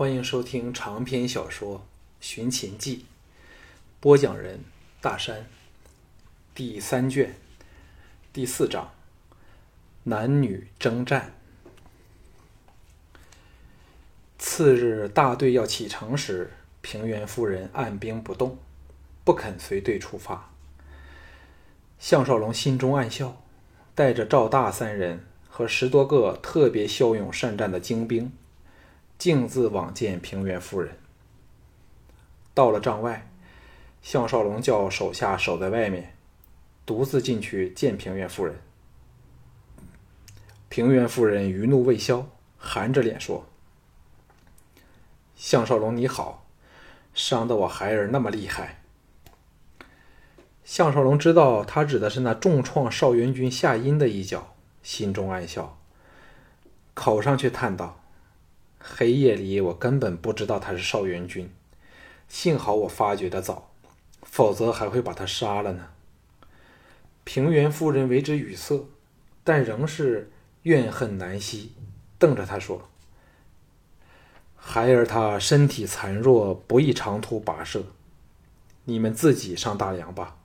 欢迎收听长篇小说《寻秦记》，播讲人大山，第三卷第四章：男女征战。次日，大队要启程时，平原夫人按兵不动，不肯随队出发。项少龙心中暗笑，带着赵大三人和十多个特别骁勇善战的精兵，径自往见平原夫人。到了帐外，项少龙叫手下守在外面，独自进去见平原夫人。平原夫人余怒未消，含着脸说：“项少龙你好，伤得我孩儿那么厉害。”项少龙知道他指的是那重创少元军夏殷的一脚，心中暗笑，口上却叹道：“黑夜里我根本不知道他是少元军，幸好我发觉的早，否则还会把他杀了呢。”平原夫人为之语塞，但仍是怨恨难息，瞪着他说：“孩儿他身体残弱，不宜长途跋涉，你们自己上大梁吧。”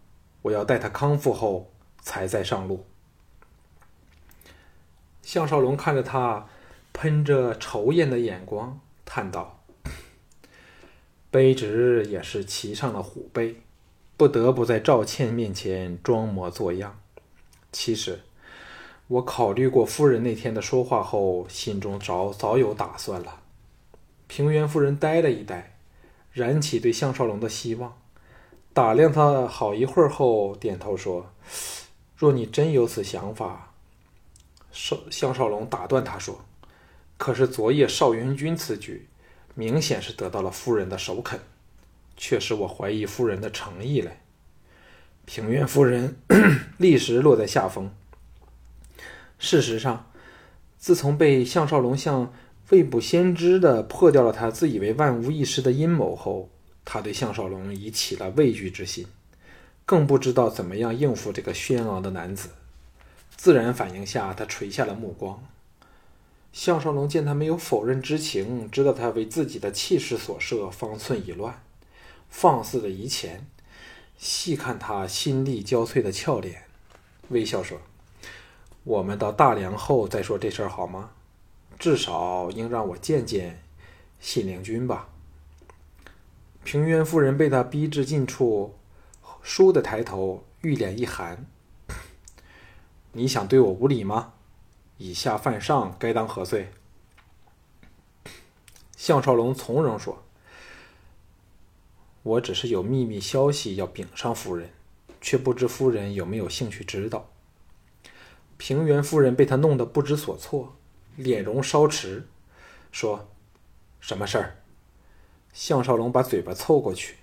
我要待他康复后，才再上路。项少龙看着他，喷着愁艳的眼光，叹道：“卑职也是骑上了虎背，不得不在赵倩面前装模作样。其实，我考虑过夫人那天的说话后，心中早早有打算了。”平原夫人呆了一呆，燃起对项少龙的希望。打量他好一会儿后，点头说：“若你真有此想法。”少项少龙打断他说：“可是昨夜少元军此举，明显是得到了夫人的首肯，却使我怀疑夫人的诚意嘞。”平原夫人 立时落在下风。事实上，自从被项少龙向未卜先知的破掉了他自以为万无一失的阴谋后，他对项少龙已起了畏惧之心，更不知道怎么样应付这个轩昂的男子。自然反应下，他垂下了目光。项少龙见他没有否认之情，知道他为自己的气势所慑，方寸已乱，放肆的移前，细看他心力交瘁的俏脸，微笑说：“我们到大梁后再说这事儿好吗？至少应让我见见信陵君吧。”平原夫人被他逼至近处，倏地抬头，玉脸一寒：“ 你想对我无礼吗？以下犯上，该当何罪？”项少龙从容说：“我只是有秘密消息要禀上夫人，却不知夫人有没有兴趣知道。”平原夫人被他弄得不知所措，脸容稍迟，说：“什么事儿？”项少龙把嘴巴凑过去，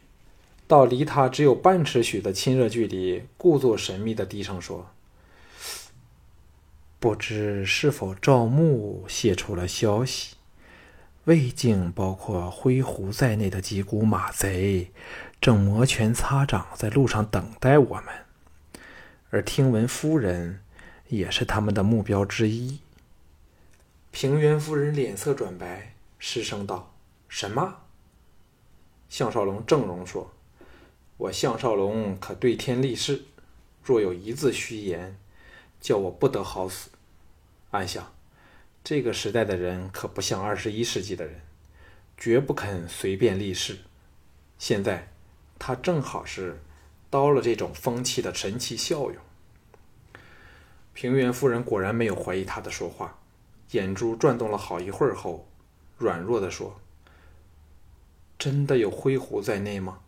到离他只有半尺许的亲热距离，故作神秘的低声说：“不知是否赵牧泄出了消息？魏境包括灰狐在内的几股马贼，正摩拳擦掌在路上等待我们，而听闻夫人也是他们的目标之一。”平原夫人脸色转白，失声道：“什么？”项少龙正容说：“我项少龙可对天立誓，若有一字虚言，叫我不得好死。”暗想，这个时代的人可不像二十一世纪的人，绝不肯随便立誓。现在，他正好是刀了这种风气的神奇效用。平原夫人果然没有怀疑他的说话，眼珠转动了好一会儿后，软弱的说。真的有灰狐在内吗？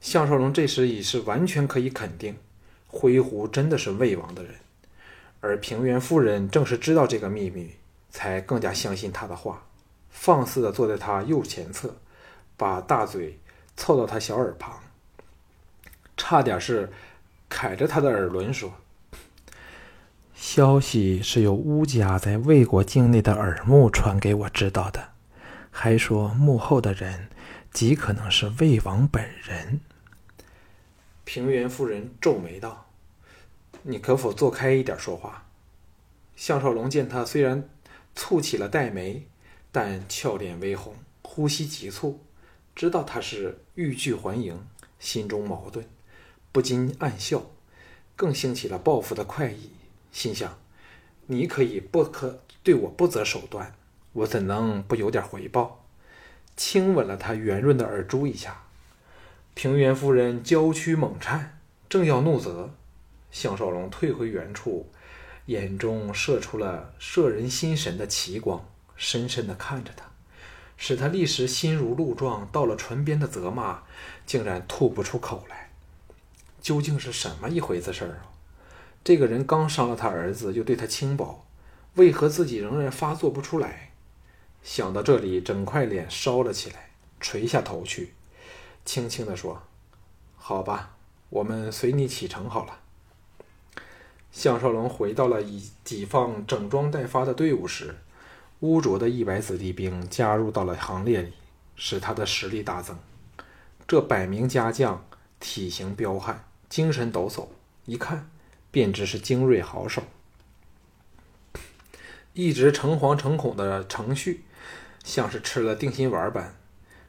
项少龙这时已是完全可以肯定，灰狐真的是魏王的人，而平原夫人正是知道这个秘密，才更加相信他的话，放肆的坐在他右前侧，把大嘴凑到他小耳旁，差点是揩着他的耳轮说：“消息是由乌家在魏国境内的耳目传给我知道的。”还说幕后的人极可能是魏王本人。平原夫人皱眉道：“你可否坐开一点说话？”项少龙见他虽然蹙起了黛眉，但俏脸微红，呼吸急促，知道他是欲拒还迎，心中矛盾，不禁暗笑，更兴起了报复的快意，心想：你可以不可对我不择手段，我怎能不有点回报？轻吻了他圆润的耳珠一下。平原夫人娇躯猛颤，正要怒责，项少龙退回原处，眼中射出了摄人心神的奇光。深深地看着他，使他立时心如鹿撞，到了唇边的责骂，竟然吐不出口来。究竟是什么一回子事儿啊？这个人刚伤了他儿子，又对他轻薄，为何自己仍然发作不出来？想到这里，整块脸烧了起来，垂下头去，轻轻地说：“好吧，我们随你启程好了。”项少龙回到了以己方整装待发的队伍时。污浊的一百子弟兵加入到了行列里，使他的实力大增。这百名家将体型彪悍，精神抖擞，一看便知是精锐好手。一直诚惶诚恐的程旭，像是吃了定心丸般，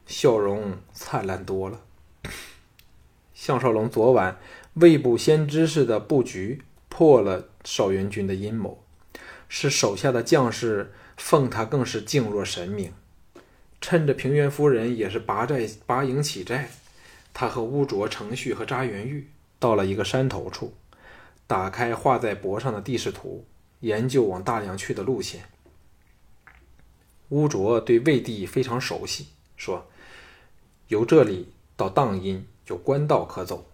笑容灿烂多了。项少龙昨晚未卜先知似的布局，破了少元军的阴谋，使手下的将士。奉他更是敬若神明，趁着平原夫人也是拔寨拔营起寨，他和乌卓、程旭和扎元玉到了一个山头处，打开画在脖上的地势图，研究往大梁去的路线。乌卓对魏地非常熟悉，说：“由这里到荡阴有官道可走，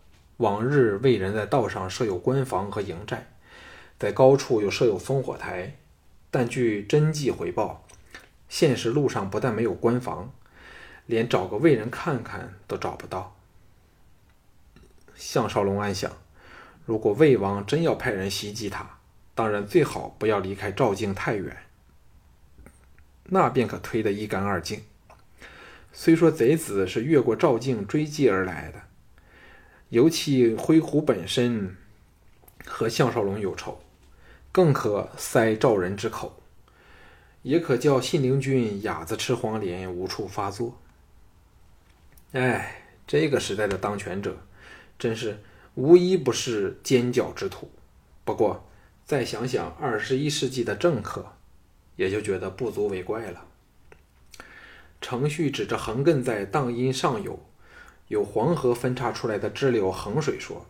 往日魏人在道上设有官防和营寨，在高处又设有烽火台。”但据真迹回报，现实路上不但没有官防，连找个魏人看看都找不到。项少龙暗想：如果魏王真要派人袭击他，当然最好不要离开赵境太远，那便可推得一干二净。虽说贼子是越过赵境追击而来的，尤其灰狐本身和项少龙有仇。更可塞赵人之口，也可叫信陵君哑子吃黄连，无处发作。哎，这个时代的当权者，真是无一不是奸狡之徒。不过，再想想二十一世纪的政客，也就觉得不足为怪了。程旭指着横亘在荡阴上游，有黄河分叉出来的支流衡水说：“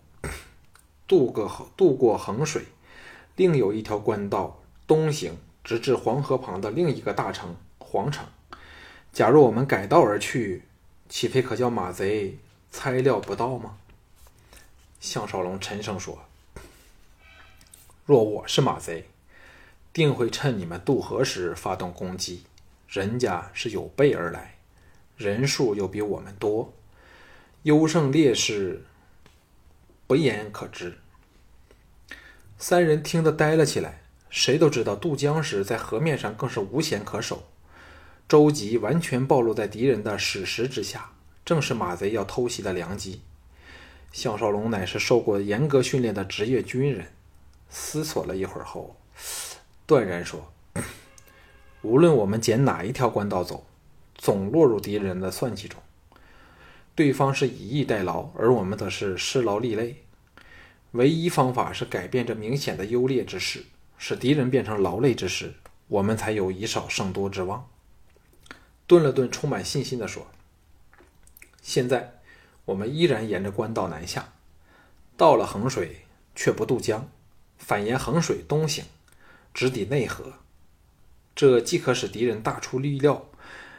渡过渡过衡水。”另有一条官道东行，直至黄河旁的另一个大城皇城。假若我们改道而去，岂非可叫马贼猜料不到吗？项少龙沉声说：“若我是马贼，定会趁你们渡河时发动攻击。人家是有备而来，人数又比我们多，优胜劣势不言可知。”三人听得呆了起来。谁都知道渡江时在河面上更是无险可守，舟楫完全暴露在敌人的矢石之下，正是马贼要偷袭的良机。项少龙乃是受过严格训练的职业军人，思索了一会儿后，断然说：“ 无论我们捡哪一条官道走，总落入敌人的算计中。对方是以逸待劳，而我们则是失劳力累。”唯一方法是改变这明显的优劣之势，使敌人变成劳累之时，我们才有以少胜多之望。顿了顿，充满信心地说：“现在我们依然沿着官道南下，到了衡水却不渡江，反沿衡水东行，直抵内河。这既可使敌人大出意料，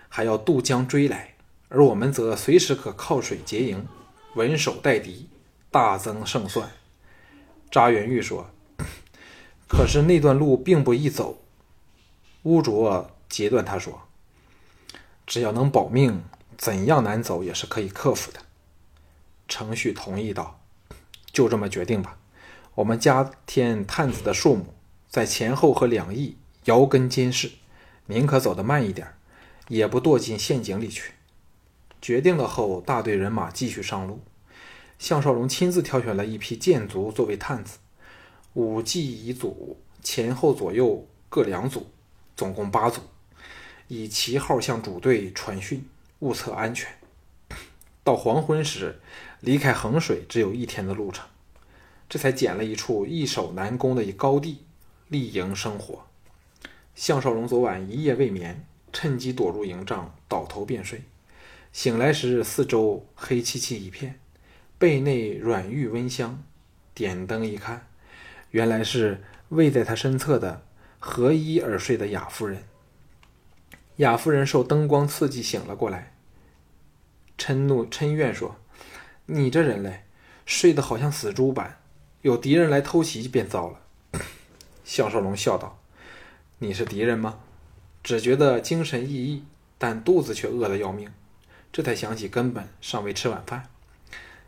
还要渡江追来，而我们则随时可靠水结营，稳守待敌，大增胜算。”查元玉说：“ 可是那段路并不易走。”乌卓截断他说：“只要能保命，怎样难走也是可以克服的。”程旭同意道：“就这么决定吧。我们加添探子的数目，在前后和两翼摇根监视，宁可走得慢一点，也不堕进陷阱里去。”决定了后，大队人马继续上路。项少龙亲自挑选了一批剑卒作为探子，五骑一组，前后左右各两组，总共八组。以旗号向主队传讯，务测安全。到黄昏时，离开衡水只有一天的路程，这才捡了一处易守难攻的一高地，立营生活。项少龙昨晚一夜未眠，趁机躲入营帐，倒头便睡。醒来时，四周黑漆漆一片，被内软玉温香。点灯一看，原来是偎在他身侧的合衣而睡的雅夫人。雅夫人受灯光刺激醒了过来，嗔怒嗔怨说：“你这人类，睡得好像死猪般，有敌人来偷袭便糟了。”项少龙笑道：“你是敌人吗？只觉得精神奕奕，但肚子却饿得要命。这才想起根本尚未吃晚饭。”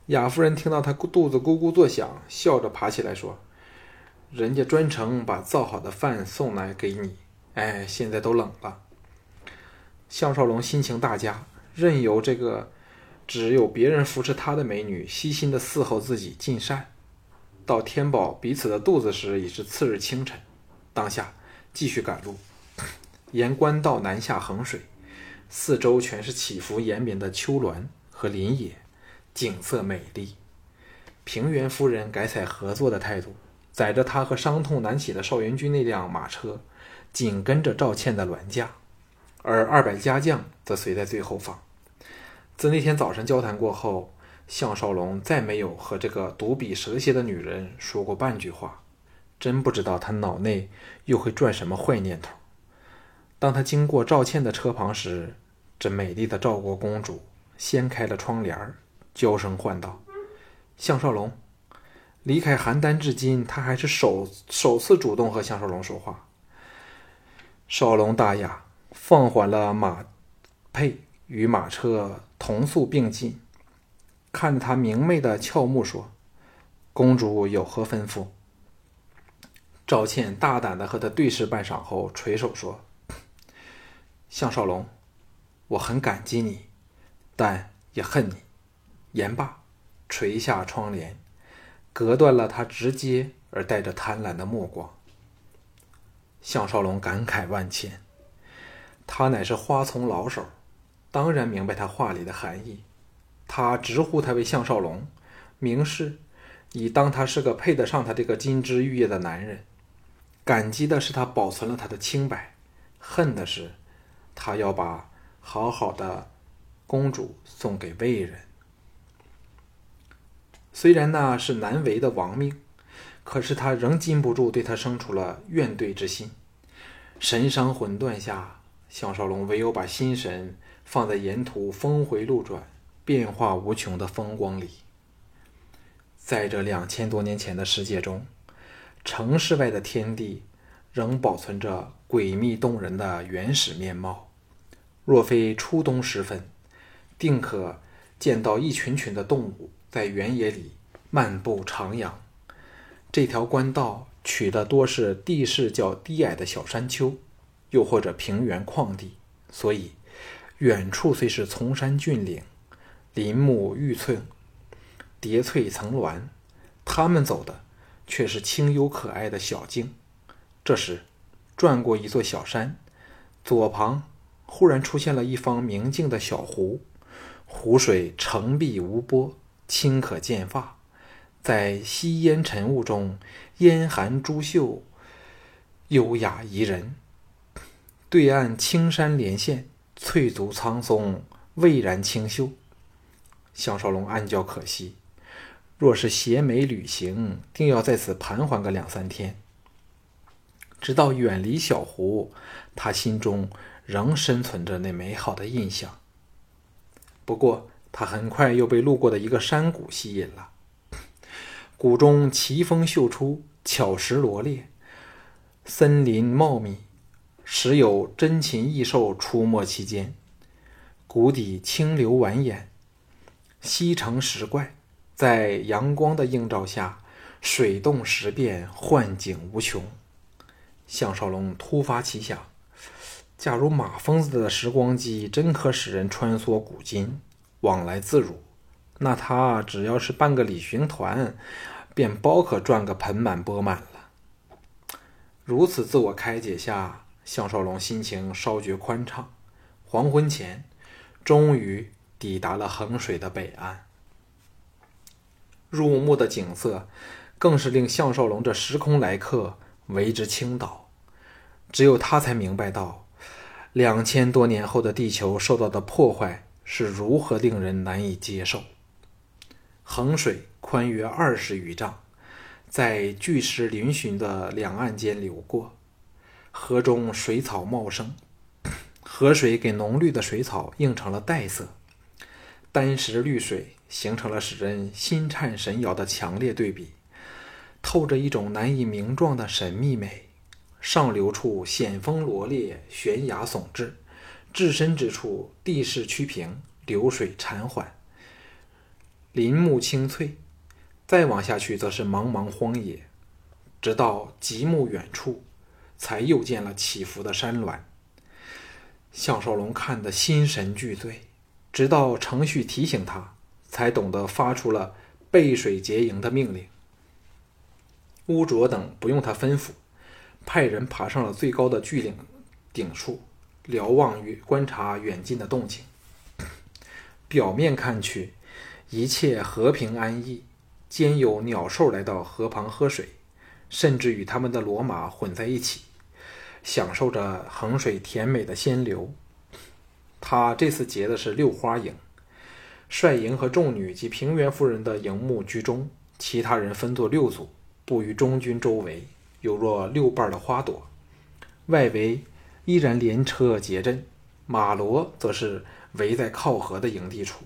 雅夫人听到他肚子咕咕作响，笑着爬起来说：“人家专程把造好的饭送来给你，哎，现在都冷了。”项少龙心情大佳，任由这个只有别人扶持他的美女悉心的伺候自己尽善。到填饱彼此的肚子时，已是次日清晨。当下继续赶路，沿官道南下衡水，四周全是起伏延绵的丘峦和林野。景色美丽，平原夫人改采合作的态度，载着他和伤痛难起的邵元军那辆马车，紧跟着赵倩的銮驾，而二百家将则随在最后方。自那天早晨交谈过后，项少龙再没有和这个独比蛇蝎的女人说过半句话，真不知道他脑内又会转什么坏念头。当他经过赵倩的车旁时，这美丽的赵国公主掀开了窗帘。娇声唤道：“项少龙，离开邯郸至今，他还是首首次主动和项少龙说话。”少龙大雅，放缓了马配，与马车同速并进，看着他明媚的俏目说：“公主有何吩咐？”赵倩大胆的和他对视半晌后，垂手说：“项少龙，我很感激你，但也恨你。”言罢，垂下窗帘，隔断了他直接而带着贪婪的目光。项少龙感慨万千，他乃是花丛老手，当然明白他话里的含义。他直呼他为项少龙，明示以当他是个配得上他这个金枝玉叶的男人。感激的是他保存了他的清白，恨的是他要把好好的公主送给魏人。虽然那是难为的亡命，可是他仍禁不住对他生出了怨怼之心。神伤魂断下，项少龙唯有把心神放在沿途峰回路转、变化无穷的风光里。在这两千多年前的世界中，城市外的天地仍保存着诡秘动人的原始面貌。若非初冬时分，定可见到一群群的动物。在原野里漫步徜徉，这条官道取的多是地势较低矮的小山丘，又或者平原旷地，所以远处虽是丛山峻岭、林木郁翠、叠翠层峦，他们走的却是清幽可爱的小径。这时，转过一座小山，左旁忽然出现了一方明净的小湖，湖水澄碧无波。清可见发，在吸烟尘雾中，烟寒珠秀，优雅宜人。对岸青山连线，翠竹苍松，蔚然清秀。项少龙暗叫可惜，若是携美旅行，定要在此盘桓个两三天。直到远离小湖，他心中仍深存着那美好的印象。不过。他很快又被路过的一个山谷吸引了，谷中奇峰秀出，巧石罗列，森林茂密，时有珍禽异兽出没其间。谷底清流蜿蜒，溪成石怪，在阳光的映照下，水动石变，幻景无穷。项少龙突发奇想：假如马疯子的时光机真可使人穿梭古今。往来自如，那他只要是办个旅行团，便包可赚个盆满钵满了。如此自我开解下，项少龙心情稍觉宽敞。黄昏前，终于抵达了衡水的北岸。入目的景色，更是令项少龙这时空来客为之倾倒。只有他才明白到，两千多年后的地球受到的破坏是如何令人难以接受。衡水宽约二十余丈，在巨石嶙峋的两岸间流过，河中水草茂盛，河水给浓绿的水草映成了黛色，丹石绿水形成了使人心颤神摇的强烈对比，透着一种难以名状的神秘美。上流处险峰罗列，悬崖耸峙；至深之处，地势曲平，流水潺缓。林木青翠，再往下去则是茫茫荒野，直到极目远处，才又见了起伏的山峦。项少龙看得心神俱醉，直到程旭提醒他，才懂得发出了背水结营的命令。乌卓等不用他吩咐，派人爬上了最高的巨岭顶处，瞭望与观察远近的动静。表面看去，一切和平安逸，兼有鸟兽来到河旁喝水，甚至与他们的骡马混在一起，享受着衡水甜美的仙流。他这次结的是六花营，帅营和众女及平原夫人的营目居中，其他人分作六组，布于中军周围，有若六瓣的花朵。外围依然连车结阵，马骡则是围在靠河的营地处。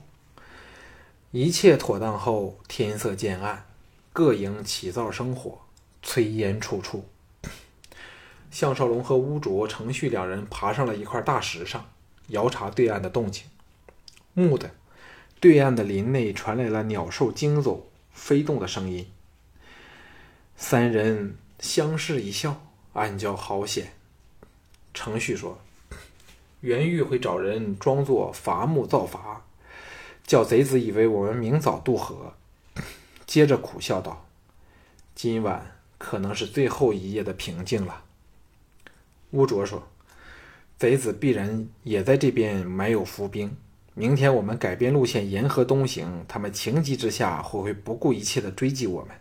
一切妥当后，天色渐暗，各营起灶生火，炊烟处处。项少龙和乌卓、程旭两人爬上了一块大石上，遥查对岸的动静。蓦地，对岸的林内传来了鸟兽惊走、飞动的声音。三人相视一笑，暗叫好险。程旭说：“袁玉会找人装作伐木造筏。”叫贼子以为我们明早渡河，接着苦笑道：“今晚可能是最后一夜的平静了。”乌卓说：“贼子必然也在这边埋有伏兵，明天我们改变路线沿河东行，他们情急之下会会不顾一切的追击我们。”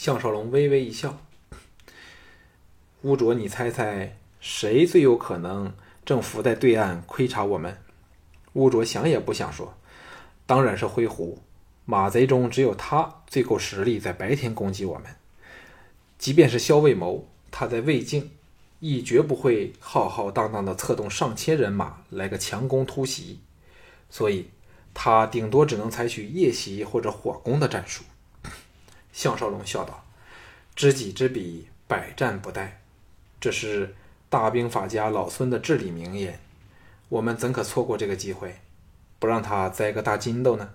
项少龙微微一笑：“乌卓，你猜猜谁最有可能正伏在对岸窥察我们？”乌卓想也不想说：“当然是灰狐。马贼中只有他最够实力，在白天攻击我们。即便是萧卫谋，他在魏境亦绝不会浩浩荡荡的策动上千人马来个强攻突袭。所以，他顶多只能采取夜袭或者火攻的战术。”项少龙笑道：“知己知彼，百战不殆。这是大兵法家老孙的至理名言。”我们怎可错过这个机会，不让他栽个大筋斗呢？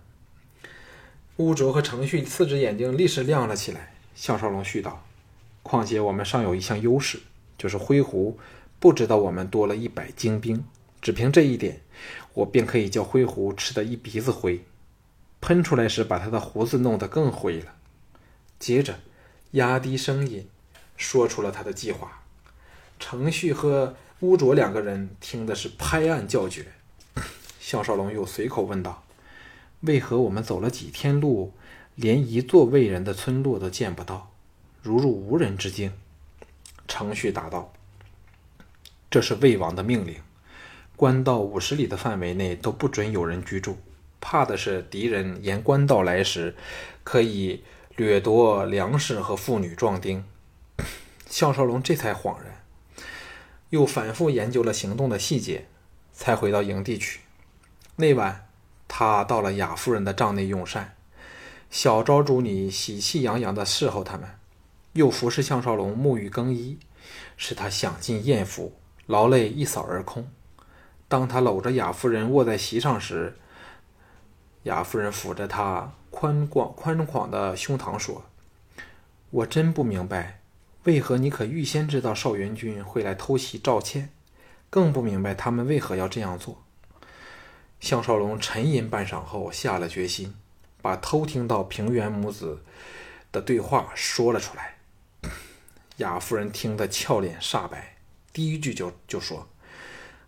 乌卓和程旭四只眼睛立时亮了起来。项少龙絮道：“况且我们尚有一项优势，就是灰狐不知道我们多了一百精兵，只凭这一点，我便可以叫灰狐吃得一鼻子灰，喷出来时把他的胡子弄得更灰了。”接着压低声音说出了他的计划。程旭和。乌卓两个人听的是拍案叫绝，项少龙又随口问道：“为何我们走了几天路，连一座魏人的村落都见不到，如入无人之境？”程旭答道：“这是魏王的命令，官道五十里的范围内都不准有人居住，怕的是敌人沿官道来时，可以掠夺粮食和妇女壮丁。”项少龙这才恍然。又反复研究了行动的细节，才回到营地去。那晚，他到了雅夫人的帐内用膳，小昭主女喜气洋洋地侍候他们，又服侍项少龙沐浴更衣，使他享尽艳福，劳累一扫而空。当他搂着雅夫人卧在席上时，雅夫人抚着他宽广宽广的胸膛说：“我真不明白。”为何你可预先知道少元军会来偷袭赵倩？更不明白他们为何要这样做。项少龙沉吟半晌后，下了决心，把偷听到平原母子的对话说了出来。雅夫人听得俏脸煞白，第一句就就说：“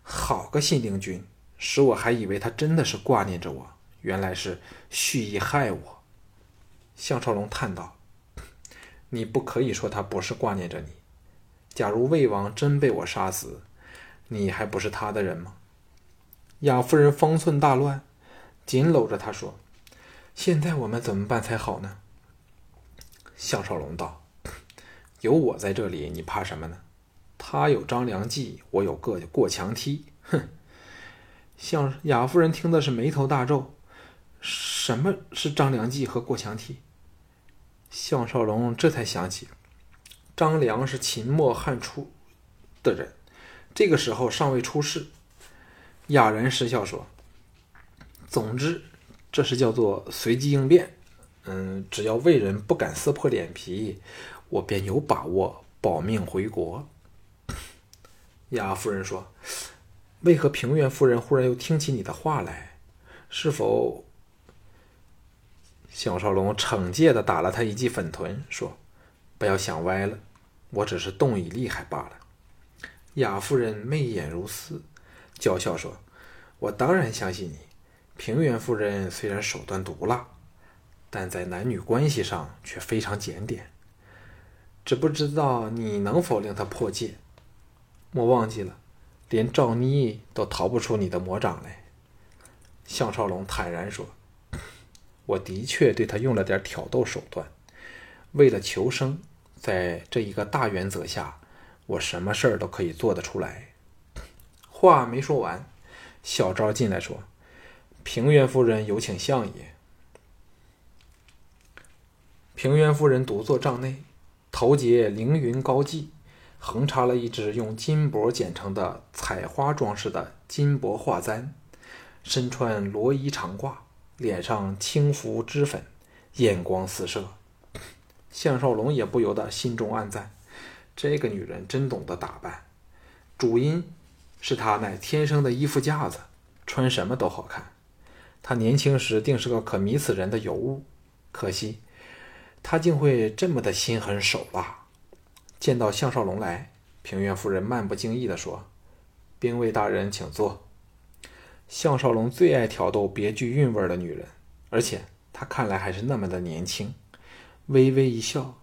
好个信陵君，使我还以为他真的是挂念着我，原来是蓄意害我。”项少龙叹道：“你不可以说他不是挂念着你。假如魏王真被我杀死，你还不是他的人吗？”雅夫人方寸大乱，紧搂着他说：“现在我们怎么办才好呢？”项少龙道：“有我在这里，你怕什么呢？他有张良计，我有个过墙梯。”哼！项雅夫人听的是眉头大皱：“什么是张良计和过墙梯？”项少龙这才想起，张良是秦末汉初的人，这个时候尚未出世。哑然失笑说：“总之，这是叫做随机应变。嗯，只要魏人不敢撕破脸皮，我便有把握保命回国。”雅夫人说：“为何平原夫人忽然又听起你的话来？是否？”项少龙惩戒的打了他一记粉臀，说：“不要想歪了，我只是动以厉害罢了。”雅夫人媚眼如丝。娇笑说：“我当然相信你。平原夫人虽然手段毒辣，但在男女关系上却非常检点。只不知道你能否令她破戒？莫忘记了，连赵妮都逃不出你的魔掌来。”项少龙坦然说：“我的确对他用了点挑逗手段。为了求生，在这一个大原则下，我什么事儿都可以做得出来。”话没说完，小昭进来说：“平原夫人有请相爷。”平原夫人独坐帐内，头结凌云高髻，横插了一只用金箔剪成的彩花装饰的金箔画簪，身穿罗衣长褂，脸上轻拂脂粉，眼光四射。项少龙也不由得心中暗赞：这个女人真懂得打扮。主因。是他乃天生的衣服架子，穿什么都好看。他年轻时定是个可迷死人的尤物，可惜他竟会这么的心狠手辣。见到项少龙来，平原夫人漫不经意地说：“兵卫大人，请坐。”项少龙最爱挑逗别具韵味的女人，而且他看来还是那么的年轻，微微一笑：“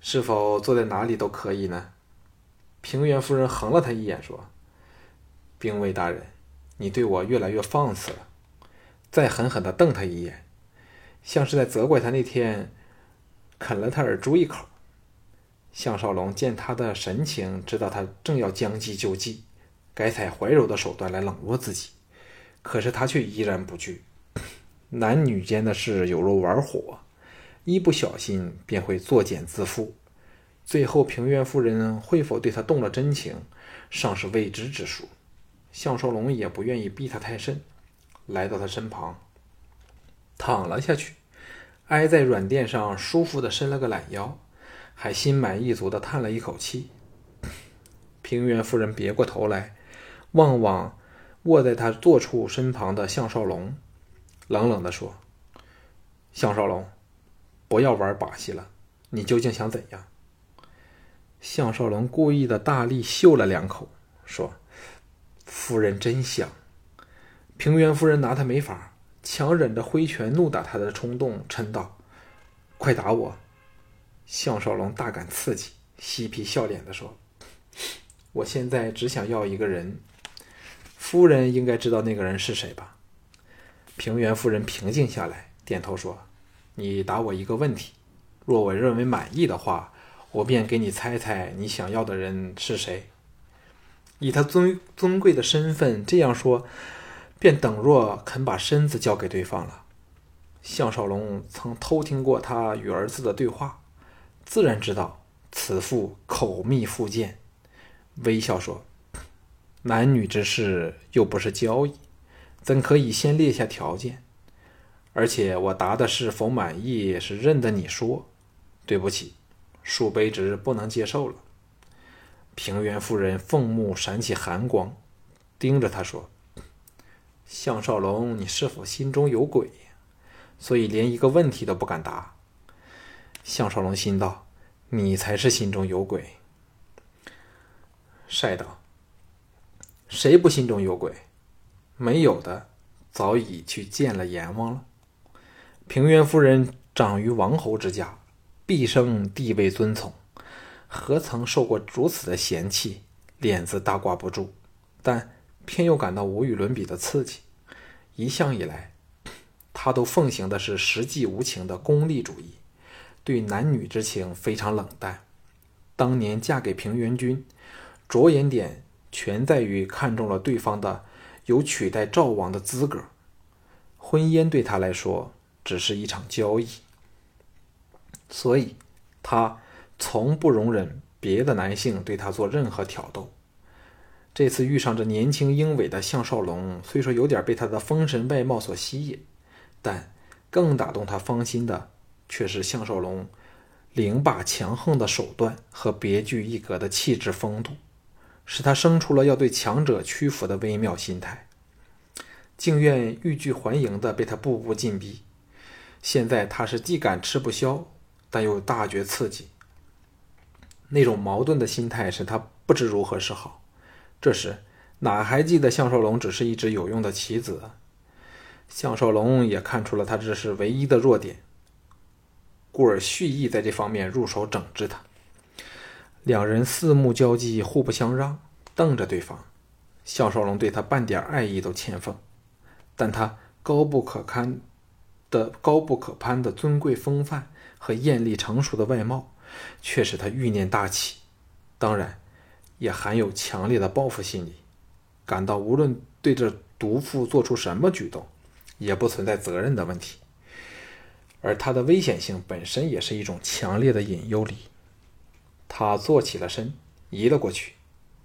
是否坐在哪里都可以呢？”平原夫人横了他一眼，说：“兵卫大人，你对我越来越放肆了。”再狠狠地瞪他一眼，像是在责怪他那天啃了他耳珠一口。项少龙见他的神情，知道他正要将计就计，改采怀柔的手段来冷落自己。可是他却依然不惧。男女间的事有如玩火，一不小心便会作茧自缚。最后，平原夫人会否对他动了真情，尚是未知之数。项少龙也不愿意逼他太甚，来到他身旁，躺了下去，挨在软垫上，舒服的伸了个懒腰，还心满意足的叹了一口气。平原夫人别过头来，望望卧在他坐处身旁的项少龙，冷冷的说：“项少龙，不要玩把戏了，你究竟想怎样？”项少龙故意的大力嗅了两口，说：“夫人真香。”平原夫人拿他没法，强忍着挥拳怒打他的冲动，嗔道：“快打我！”项少龙大感刺激，嬉皮笑脸的说：“我现在只想要一个人，夫人应该知道那个人是谁吧？”平原夫人平静下来，点头说：“你答我一个问题，若我认为满意的话。”我便给你猜猜，你想要的人是谁？以他尊尊贵的身份这样说，便等若肯把身子交给对方了。项少龙曾偷听过他与儿子的对话，自然知道此妇口蜜腹剑，微笑说：“男女之事又不是交易，怎可以先列下条件？而且我答的是否满意，是认得你说。对不起。”恕卑职不能接受了。平原夫人凤目闪起寒光，盯着他说：“项少龙，你是否心中有鬼？所以连一个问题都不敢答。”项少龙心道：“你才是心中有鬼。”晒道：“谁不心中有鬼？没有的，早已去见了阎王了。平原夫人长于王侯之家，毕生地位尊崇，何曾受过如此的嫌弃？脸子大挂不住，但偏又感到无与伦比的刺激。一向以来，他都奉行的是实际无情的功利主义，对男女之情非常冷淡。当年嫁给平原君。”着眼点全在于看中了对方的有取代赵王的资格，婚姻对他来说只是一场交易，所以他从不容忍别的男性对他做任何挑逗。这次遇上这年轻英伟的项少龙，虽说有点被他的风神外貌所吸引，但更打动他芳心的却是项少龙凌霸强横的手段和别具一格的气质风度。使他生出了要对强者屈服的微妙心态，竟愿欲拒还迎的被他步步进逼。现在他是既敢吃不消，但又大觉刺激。那种矛盾的心态使他不知如何是好。这时哪还记得项少龙只是一只有用的棋子？项少龙也看出了他这是唯一的弱点，故而蓄意在这方面入手整治他。两人四目交击，互不相让，瞪着对方。项少龙对他半点爱意都欠奉，但他高不可堪的高不可攀的尊贵风范和艳丽成熟的外貌，却使他欲念大起。当然，也含有强烈的报复心理，感到无论对这毒妇做出什么举动，也不存在责任的问题。而他的危险性本身也是一种强烈的隐忧力。他坐起了身，移了过去，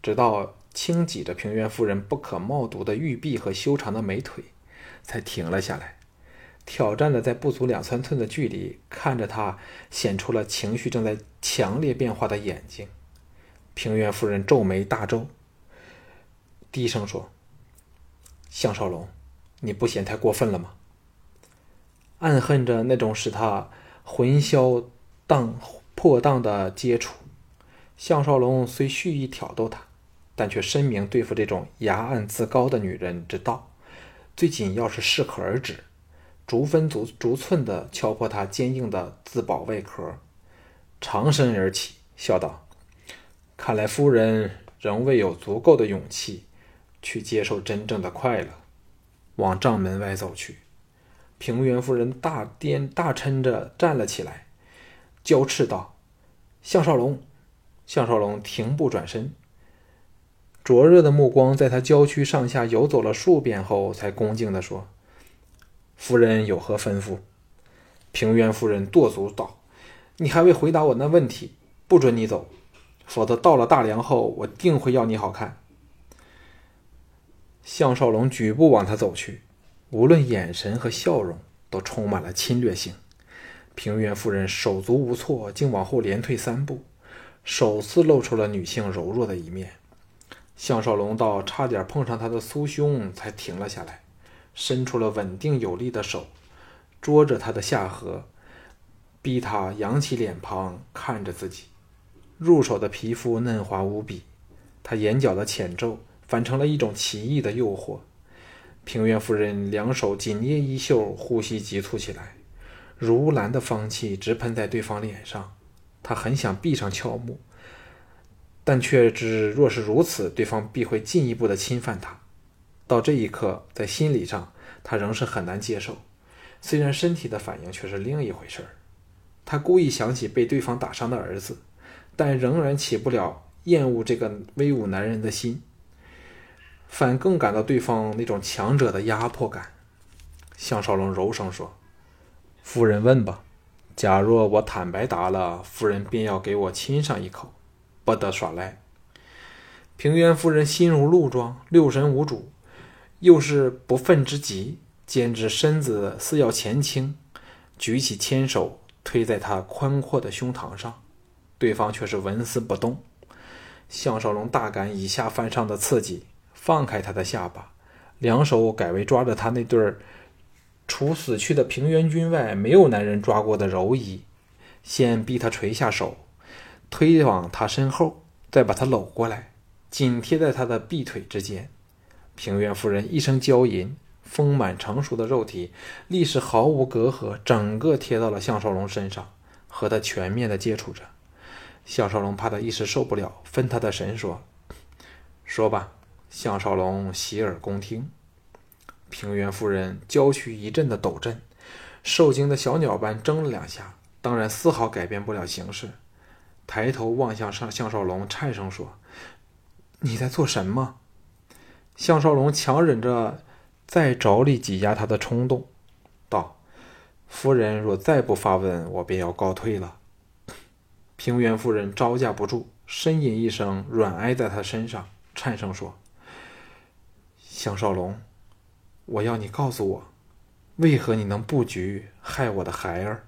直到轻挤着平原夫人不可冒读的玉臂和修长的美腿，才停了下来，挑战的在不足两三寸的距离看着他，显出了情绪正在强烈变化的眼睛。平原夫人皱眉大皱，低声说：“项少龙，你不嫌太过分了吗？”暗恨着那种使他魂销荡破荡的接触。项少龙虽蓄意挑逗她，但却深明对付这种牙暗自高的女人之道，最紧要是适可而止，逐分逐逐寸地敲破她坚硬的自保外壳。长身而起，笑道：“看来夫人仍未有足够的勇气去接受真正的快乐。”往帐门外走去。平原夫人大颠大抻着站了起来，娇斥道：“项少龙！”项少龙停步转身，灼热的目光在他娇躯上下游走了数遍后，才恭敬地说：“夫人有何吩咐？”平原夫人跺足道：“你还未回答我那问题，不准你走，否则到了大梁后，我定会要你好看。”项少龙举步往他走去，无论眼神和笑容都充满了侵略性。平原夫人手足无措，竟往后连退三步。首次露出了女性柔弱的一面，项少龙到差点碰上她的酥胸，才停了下来，伸出了稳定有力的手，捉着她的下颌，逼她扬起脸庞看着自己。入手的皮肤嫩滑无比，他眼角的浅皱反成了一种奇异的诱惑。平原夫人两手紧捏衣袖，呼吸急促起来，如兰的芳气直喷在对方脸上。他很想闭上俏目，但却知若是如此，对方必会进一步的侵犯他。到这一刻，在心理上，他仍是很难接受。虽然身体的反应却是另一回事儿。他故意想起被对方打伤的儿子，但仍然起不了厌恶这个威武男人的心，反更感到对方那种强者的压迫感。项少龙柔声说：“夫人问吧。”假若我坦白答了，夫人便要给我亲上一口，不得耍赖。平原夫人心如鹿撞，六神无主，又是不忿之极，简直身子似要前倾，举起牵手推在他宽阔的胸膛上，对方却是纹丝不动。项少龙大感以下犯上的刺激，放开他的下巴，两手改为抓着他那对儿。除死去的平原君外，没有男人抓过的柔仪。先逼他垂下手，推往他身后，再把他搂过来，紧贴在他的臂腿之间。平原夫人一声娇吟，丰满成熟的肉体立时毫无隔阂，整个贴到了项少龙身上，和他全面的接触着。项少龙怕他一时受不了，分他的神说：“说吧。”项少龙洗耳恭听。平原夫人娇躯一阵的抖震，受惊的小鸟般挣了两下，当然丝毫改变不了形势。抬头望向上向少龙，颤声说：“你在做什么？”向少龙强忍着再着力挤压他的冲动，道：“夫人若再不发问，我便要告退了。”平原夫人招架不住，呻吟一声，软挨在他身上，颤声说：“向少龙，我要你告诉我，为何你能布局害我的孩儿？”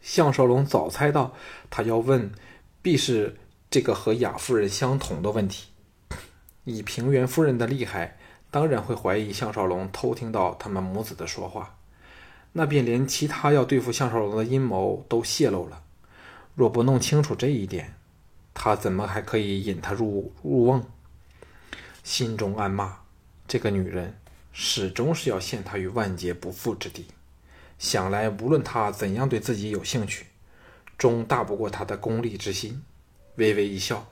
项少龙早猜到他要问，必是这个和雅夫人相同的问题。以平原夫人的厉害，当然会怀疑项少龙偷听到他们母子的说话，那便连其他要对付项少龙的阴谋都泄露了。若不弄清楚这一点，他怎么还可以引他入入瓮？心中暗骂：这个女人始终是要陷他于万劫不复之地。想来，无论他怎样对自己有兴趣，终大不过他的功利之心。微微一笑。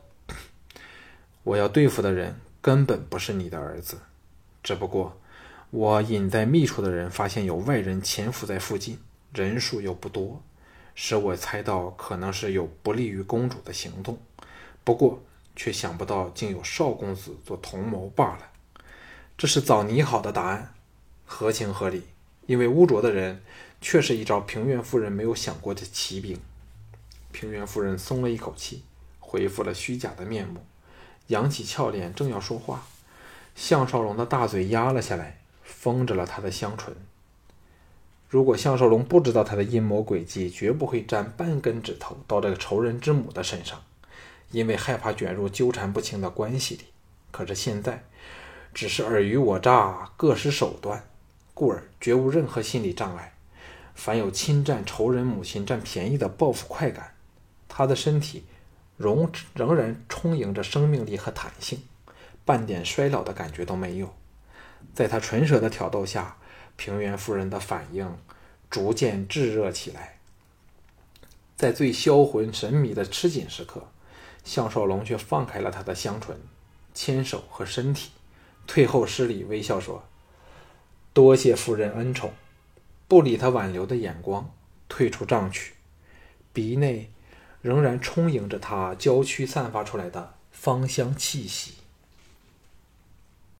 我要对付的人根本不是你的儿子，只不过我隐在密处的人发现有外人潜伏在附近，人数又不多，使我猜到可能是有不利于公主的行动。不过却想不到竟有少公子做同谋罢了。这是早拟好的答案，合情合理。因为污浊的人却是一招平原夫人没有想过的奇兵。平原夫人松了一口气，恢复了虚假的面目。扬起俏脸，正要说话，项少龙的大嘴压了下来，封着了他的香唇。如果项少龙不知道他的阴谋诡计，绝不会沾半根指头到这个仇人之母的身上，因为害怕卷入纠缠不清的关系里。可是现在，只是尔虞我诈，各施手段，故而绝无任何心理障碍。凡有侵占仇人母亲占便宜的报复快感，他的身体。仍仍然充盈着生命力和弹性，半点衰老的感觉都没有。在他唇舌的挑逗下，平原夫人的反应逐渐炙热起来。在最销魂神迷的吃紧时刻，项少龙却放开了他的香唇、牵手和身体，退后施礼，微笑说：“多谢夫人恩宠。”不理他挽留的眼光，退出帐去，鼻内。仍然充盈着他娇躯散发出来的芳香气息。